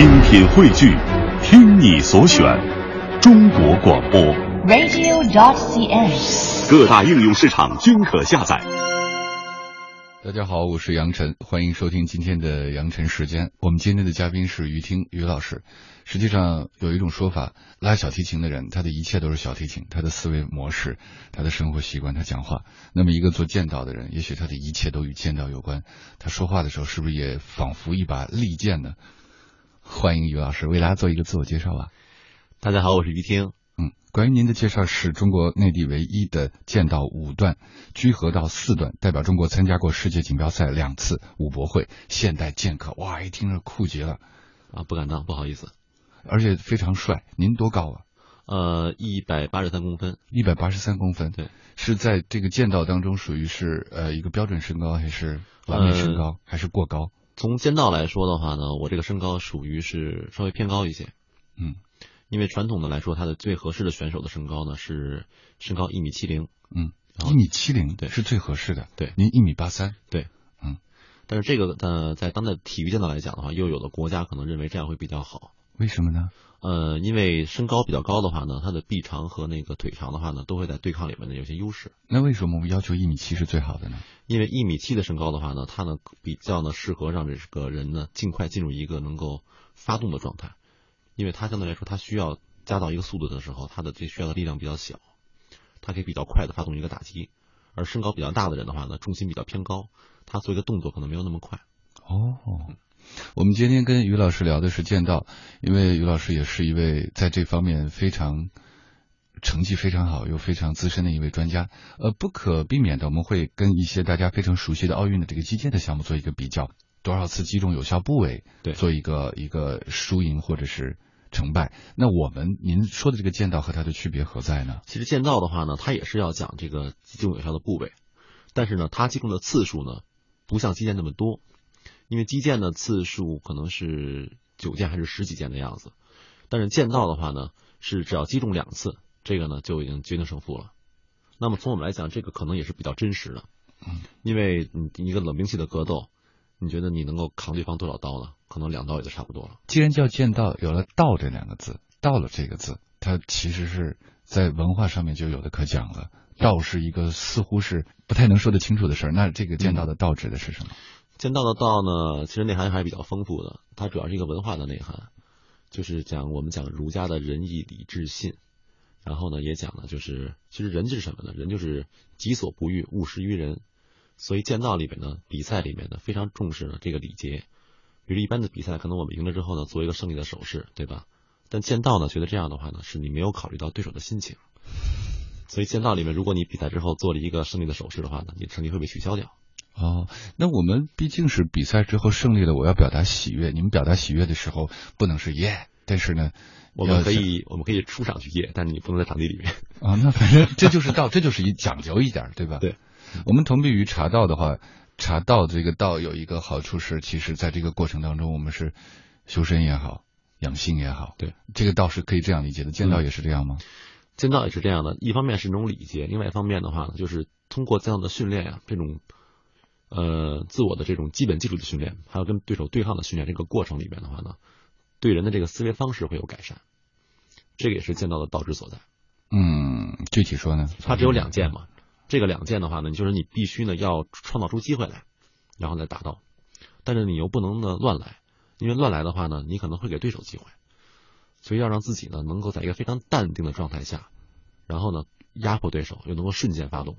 精品汇聚，听你所选，中国广播。radio.dot.cn，。各大应用市场均可下载。大家好，我是杨晨，欢迎收听今天的杨晨时间。我们今天的嘉宾是于听于老师。实际上有一种说法，拉小提琴的人，他的一切都是小提琴，他的思维模式，他的生活习惯，他讲话。那么一个做剑道的人，也许他的一切都与剑道有关。他说话的时候，是不是也仿佛一把利剑呢？欢迎于老师为大家做一个自我介绍吧。大家好，我是于听。嗯，关于您的介绍是中国内地唯一的剑道五段，居合道四段，代表中国参加过世界锦标赛两次，武博会现代剑客，哇，一听着酷极了啊！不敢当，不好意思，而且非常帅。您多高啊？呃，一百八十三公分，一百八十三公分，对，是在这个剑道当中属于是呃一个标准身高，还是完美身高，呃、还是过高？从肩道来说的话呢，我这个身高属于是稍微偏高一些，嗯。因为传统的来说，他的最合适的选手的身高呢是身高一米七零，嗯，一米七零对是最合适的。对，您一米八三，对，嗯，但是这个呃，在当代体育剑道来讲的话，又有的国家可能认为这样会比较好。为什么呢？呃，因为身高比较高的话呢，他的臂长和那个腿长的话呢，都会在对抗里面呢有些优势。那为什么我们要求一米七是最好的呢？因为一米七的身高的话呢，它呢比较呢适合让这个人呢尽快进入一个能够发动的状态，因为它相对来说，它需要。加到一个速度的时候，他的这需要的力量比较小，他可以比较快的发动一个打击。而身高比较大的人的话呢，重心比较偏高，他做一个动作可能没有那么快。哦，我们今天跟于老师聊的是剑道，因为于老师也是一位在这方面非常成绩非常好又非常资深的一位专家。呃，不可避免的，我们会跟一些大家非常熟悉的奥运的这个击剑的项目做一个比较，多少次击中有效部位，对，做一个一个输赢或者是。成败，那我们您说的这个剑道和它的区别何在呢？其实剑道的话呢，它也是要讲这个击中有效的部位，但是呢，它击中的次数呢，不像击剑那么多，因为击剑的次数可能是九剑还是十几剑的样子，但是剑道的话呢，是只要击中两次，这个呢就已经决定胜负了。那么从我们来讲，这个可能也是比较真实的，嗯，因为你一个冷兵器的格斗。你觉得你能够扛对方多少刀呢？可能两刀也就差不多了。既然叫剑道，有了“道”这两个字，“道了”这个字，它其实是在文化上面就有的可讲了。道是一个似乎是不太能说得清楚的事儿。那这个剑道的道指的是什么？嗯、剑道的道呢，其实内涵还是比较丰富的。它主要是一个文化的内涵，就是讲我们讲儒家的仁义礼智信，然后呢也讲呢就是其实人是什么呢？人就是己所不欲，勿施于人。所以剑道里面呢，比赛里面呢非常重视呢这个礼节。比如一般的比赛，可能我们赢了之后呢，做一个胜利的手势，对吧？但剑道呢，觉得这样的话呢，是你没有考虑到对手的心情。所以剑道里面，如果你比赛之后做了一个胜利的手势的话呢，你成绩会被取消掉。哦，那我们毕竟是比赛之后胜利了，我要表达喜悦。你们表达喜悦的时候，不能是耶，但是呢，我们可以我们可以出场去耶，但是你不能在场地里面。啊、哦，那反正 这就是道，这就是一讲究一点，对吧？对。我们同比于茶道的话，茶道这个道有一个好处是，其实在这个过程当中，我们是修身也好，养性也好，对这个道是可以这样理解的。剑道也是这样吗？嗯、剑道也是这样的，一方面是一种礼节，另外一方面的话呢，就是通过这样的训练呀、啊，这种呃自我的这种基本技术的训练，还有跟对手对抗的训练，这个过程里面的话呢，对人的这个思维方式会有改善，这个也是剑道的道之所在。嗯，具体说呢？它只有两剑嘛。这个两剑的话呢，就是你必须呢要创造出机会来，然后再打到，但是你又不能呢乱来，因为乱来的话呢，你可能会给对手机会，所以要让自己呢能够在一个非常淡定的状态下，然后呢压迫对手，又能够瞬间发动。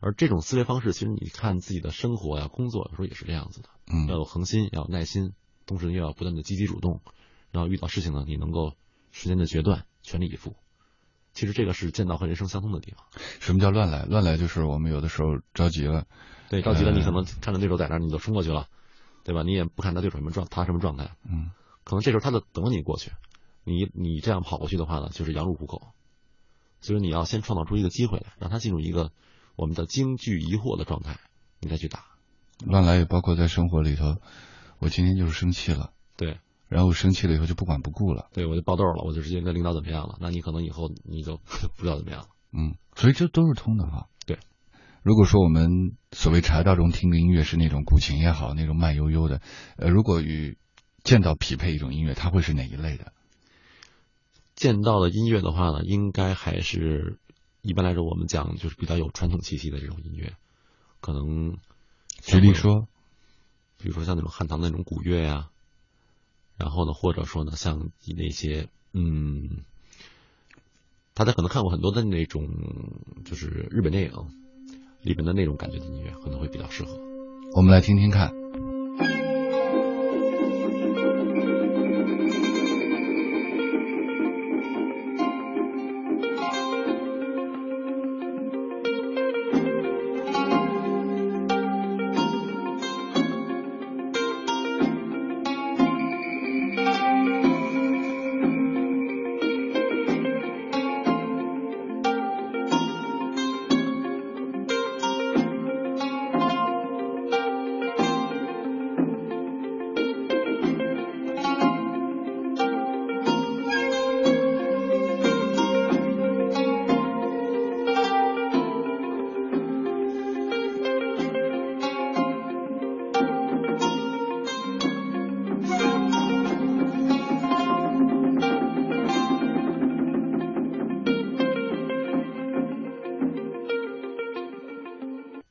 而这种思维方式，其实你看自己的生活呀、工作有时候也是这样子的，嗯，要有恒心，要有耐心，同时又要不断的积极主动，然后遇到事情呢，你能够时间的决断，全力以赴。其实这个是剑道和人生相通的地方。什么叫乱来？乱来就是我们有的时候着急了，对，着急了，你可能看着对手在那儿，你就冲过去了，对吧？你也不看他对手什么状，他什么状态，嗯，可能这时候他就等你过去，你你这样跑过去的话呢，就是羊入虎口。所以你要先创造出一个机会来，让他进入一个我们的惊惧疑惑的状态，你再去打。乱来也包括在生活里头，我今天就是生气了，对。然后生气了以后就不管不顾了，对我就爆痘了，我就直接跟领导怎么样了？那你可能以后你就 不知道怎么样了。嗯，所以这都是通的哈。对，如果说我们所谓茶道中听的音乐是那种古琴也好，那种慢悠悠的，呃，如果与剑道匹配一种音乐，它会是哪一类的？剑道的音乐的话呢，应该还是一般来说我们讲就是比较有传统气息的这种音乐，可能举例说，比如说像那种汉唐的那种古乐呀，然后呢，或者说呢，像那些嗯，大家可能看过很多的那种就是日本电影里面的那种感觉的音乐，可能会比较适合。我们来听听看。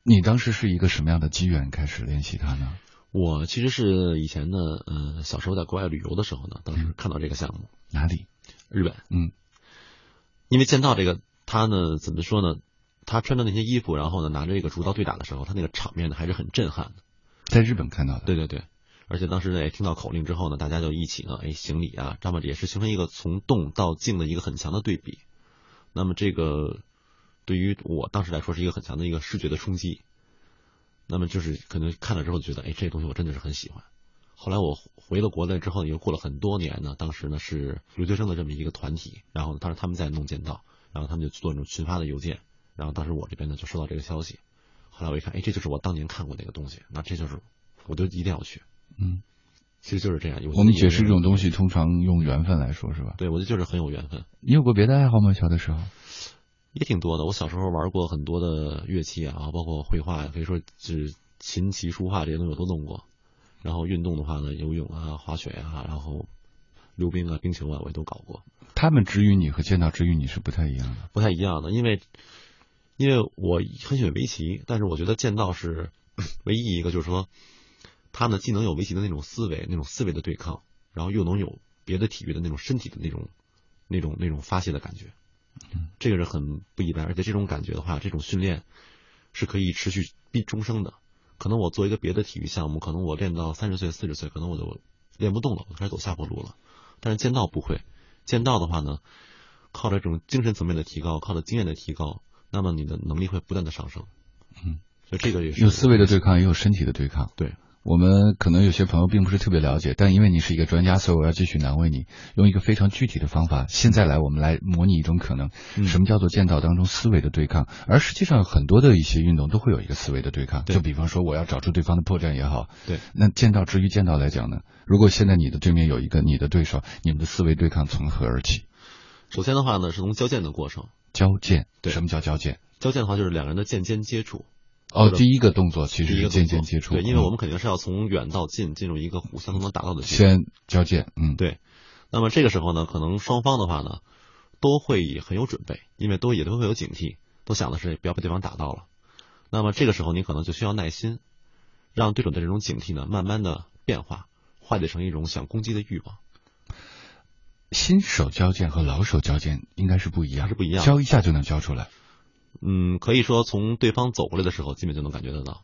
你当时是一个什么样的机缘开始练习它呢？我其实是以前呢，呃，小时候在国外旅游的时候呢，当时看到这个项目，哪里？日本。嗯，因为剑道这个，他呢怎么说呢？他穿着那些衣服，然后呢拿着一个竹刀对打的时候，他那个场面呢还是很震撼的。在日本看到的。对对对，而且当时呢也听到口令之后呢，大家就一起呢，哎，行礼啊，这么也是形成一个从动到静的一个很强的对比。那么这个。对于我当时来说是一个很强的一个视觉的冲击，那么就是可能看了之后觉得，哎，这个东西我真的是很喜欢。后来我回了国内之后，又过了很多年呢，当时呢是留学生的这么一个团体，然后当时他们在弄剑道，然后他们就做那种群发的邮件，然后当时我这边呢就收到这个消息，后来我一看，哎，这就是我当年看过那个东西，那这就是我就一定要去。嗯，其实就是这样。我们解释这种东西，通常用缘分来说，是吧？对，我觉得就是很有缘分。你有过别的爱好吗？小的时候？也挺多的。我小时候玩过很多的乐器啊，包括绘画，可以说是琴棋书画这些东西我都弄过。然后运动的话呢，游泳啊、滑雪啊，然后溜冰啊、冰球啊，我也都搞过。他们之于你和剑道之于你是不太一样的，不太一样的。因为因为我很喜欢围棋，但是我觉得剑道是唯一一个，就是说他呢既能有围棋的那种思维，那种思维的对抗，然后又能有别的体育的那种身体的那种那种那种发泄的感觉。这个是很不一般，而且这种感觉的话，这种训练是可以持续毕终生的。可能我做一个别的体育项目，可能我练到三十岁、四十岁，可能我就练不动了，我开始走下坡路了。但是剑道不会，剑道的话呢，靠着这种精神层面的提高，靠着经验的提高，那么你的能力会不断的上升。嗯，所以这个也是有思维的对抗，也有身体的对抗。对。我们可能有些朋友并不是特别了解，但因为你是一个专家，所以我要继续难为你，用一个非常具体的方法。现在来，我们来模拟一种可能，什么叫做剑道当中思维的对抗？而实际上，很多的一些运动都会有一个思维的对抗。就比方说，我要找出对方的破绽也好。对。那剑道至于剑道来讲呢？如果现在你的对面有一个你的对手，你们的思维对抗从何而起？首先的话呢，是从交剑的过程。交剑。对。什么叫交剑？交剑的话，就是两个人的剑尖接触。哦，第一个动作其实是渐渐接触，对，因为我们肯定是要从远到近进入一个互相都能达到的。先交界，嗯，对。那么这个时候呢，可能双方的话呢，都会很有准备，因为都也都会有警惕，都想的是不要被对方打到了。那么这个时候你可能就需要耐心，让对手的这种警惕呢，慢慢的变化，化解成一种想攻击的欲望。新手交剑和老手交剑应该是不一样，是不一样，交一下就能交出来。嗯，可以说从对方走过来的时候，基本就能感觉得到。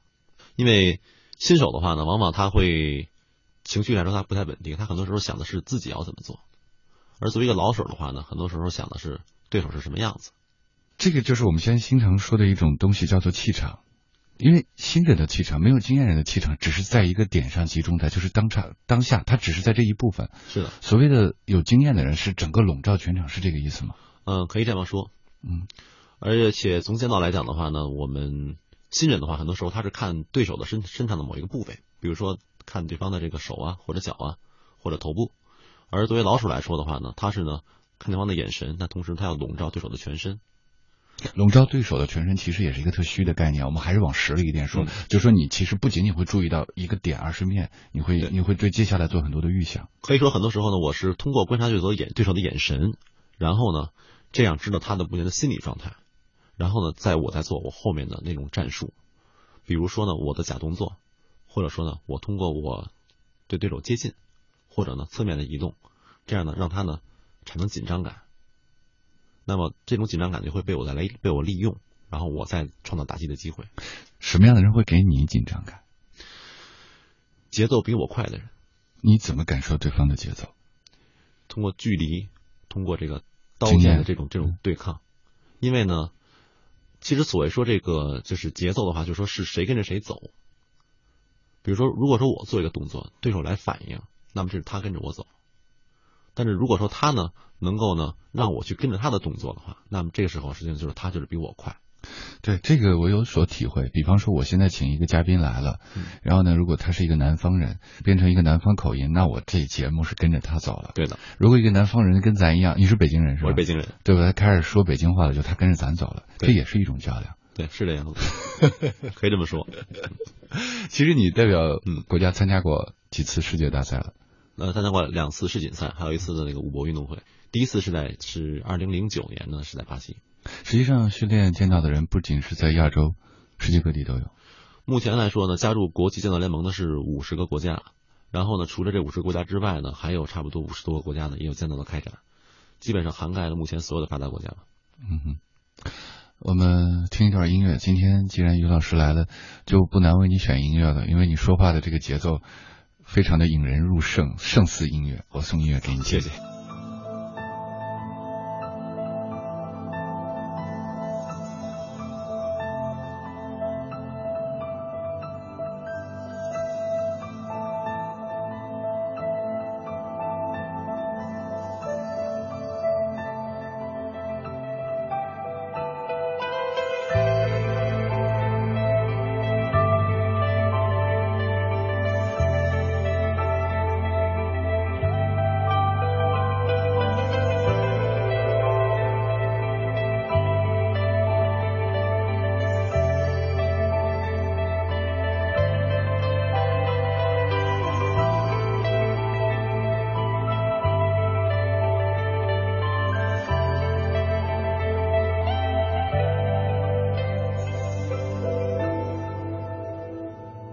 因为新手的话呢，往往他会情绪来说他不太稳定，他很多时候想的是自己要怎么做；而作为一个老手的话呢，很多时候想的是对手是什么样子。这个就是我们现在经常说的一种东西，叫做气场。因为新人的气场，没有经验人的气场，只是在一个点上集中的，就是当场当下，他只是在这一部分。是的，所谓的有经验的人是整个笼罩全场，是这个意思吗？嗯，可以这样说。嗯。而且从剑道来讲的话呢，我们新人的话，很多时候他是看对手的身身上的某一个部位，比如说看对方的这个手啊，或者脚啊，或者头部。而作为老鼠来说的话呢，他是呢看对方的眼神，那同时他要笼罩对手的全身。笼罩对手的全身其实也是一个特虚的概念，我们还是往实了一点说，嗯就说你其实不仅仅会注意到一个点，而是面，你会你会对接下来做很多的预想。可以说很多时候呢，我是通过观察对手的眼对手的眼神，然后呢，这样知道他的目前的心理状态，然后呢，在我在做我后面的那种战术，比如说呢，我的假动作，或者说呢，我通过我对对手接近，或者呢侧面的移动，这样呢让他呢产生紧张感。那么这种紧张感就会被我再来被我利用，然后我再创造打击的机会。什么样的人会给你紧张感？节奏比我快的人，你怎么感受对方的节奏？通过距离，通过这个刀剑的这种这种对抗，因为呢，其实所谓说这个就是节奏的话，就说是谁跟着谁走。比如说，如果说我做一个动作，对手来反应，那么这是他跟着我走。但是如果说他呢能够呢让我去跟着他的动作的话，那么这个时候实际上就是他就是比我快。对这个我有所体会。比方说，我现在请一个嘉宾来了，嗯然后呢，如果他是一个南方人，变成一个南方口音，那我这节目是跟着他走了。对的，如果一个南方人跟咱一样，你是北京人是吧？我是北京人，对吧？他开始说北京话了，就他跟着咱走了，这也是一种较量。对，是这样子，可以这么说。其实你代表嗯国家参加过几次世界大赛了？呃，参加过两次世锦赛，还有一次的那个五博运动会。第一次是在是二零零九年呢，是在巴西。实际上，训练剑道的人不仅是在亚洲，世界各地都有。目前来说呢，加入国际剑道联盟的是五十个国家，然后呢，除了这五十个国家之外呢，还有差不多五十多个国家呢也有剑道的开展，基本上涵盖了目前所有的发达国家了。嗯哼，我们听一段音乐。今天既然于老师来了，就不难为你选音乐了，因为你说话的这个节奏非常的引人入胜，胜似音乐。我送音乐给你。谢谢。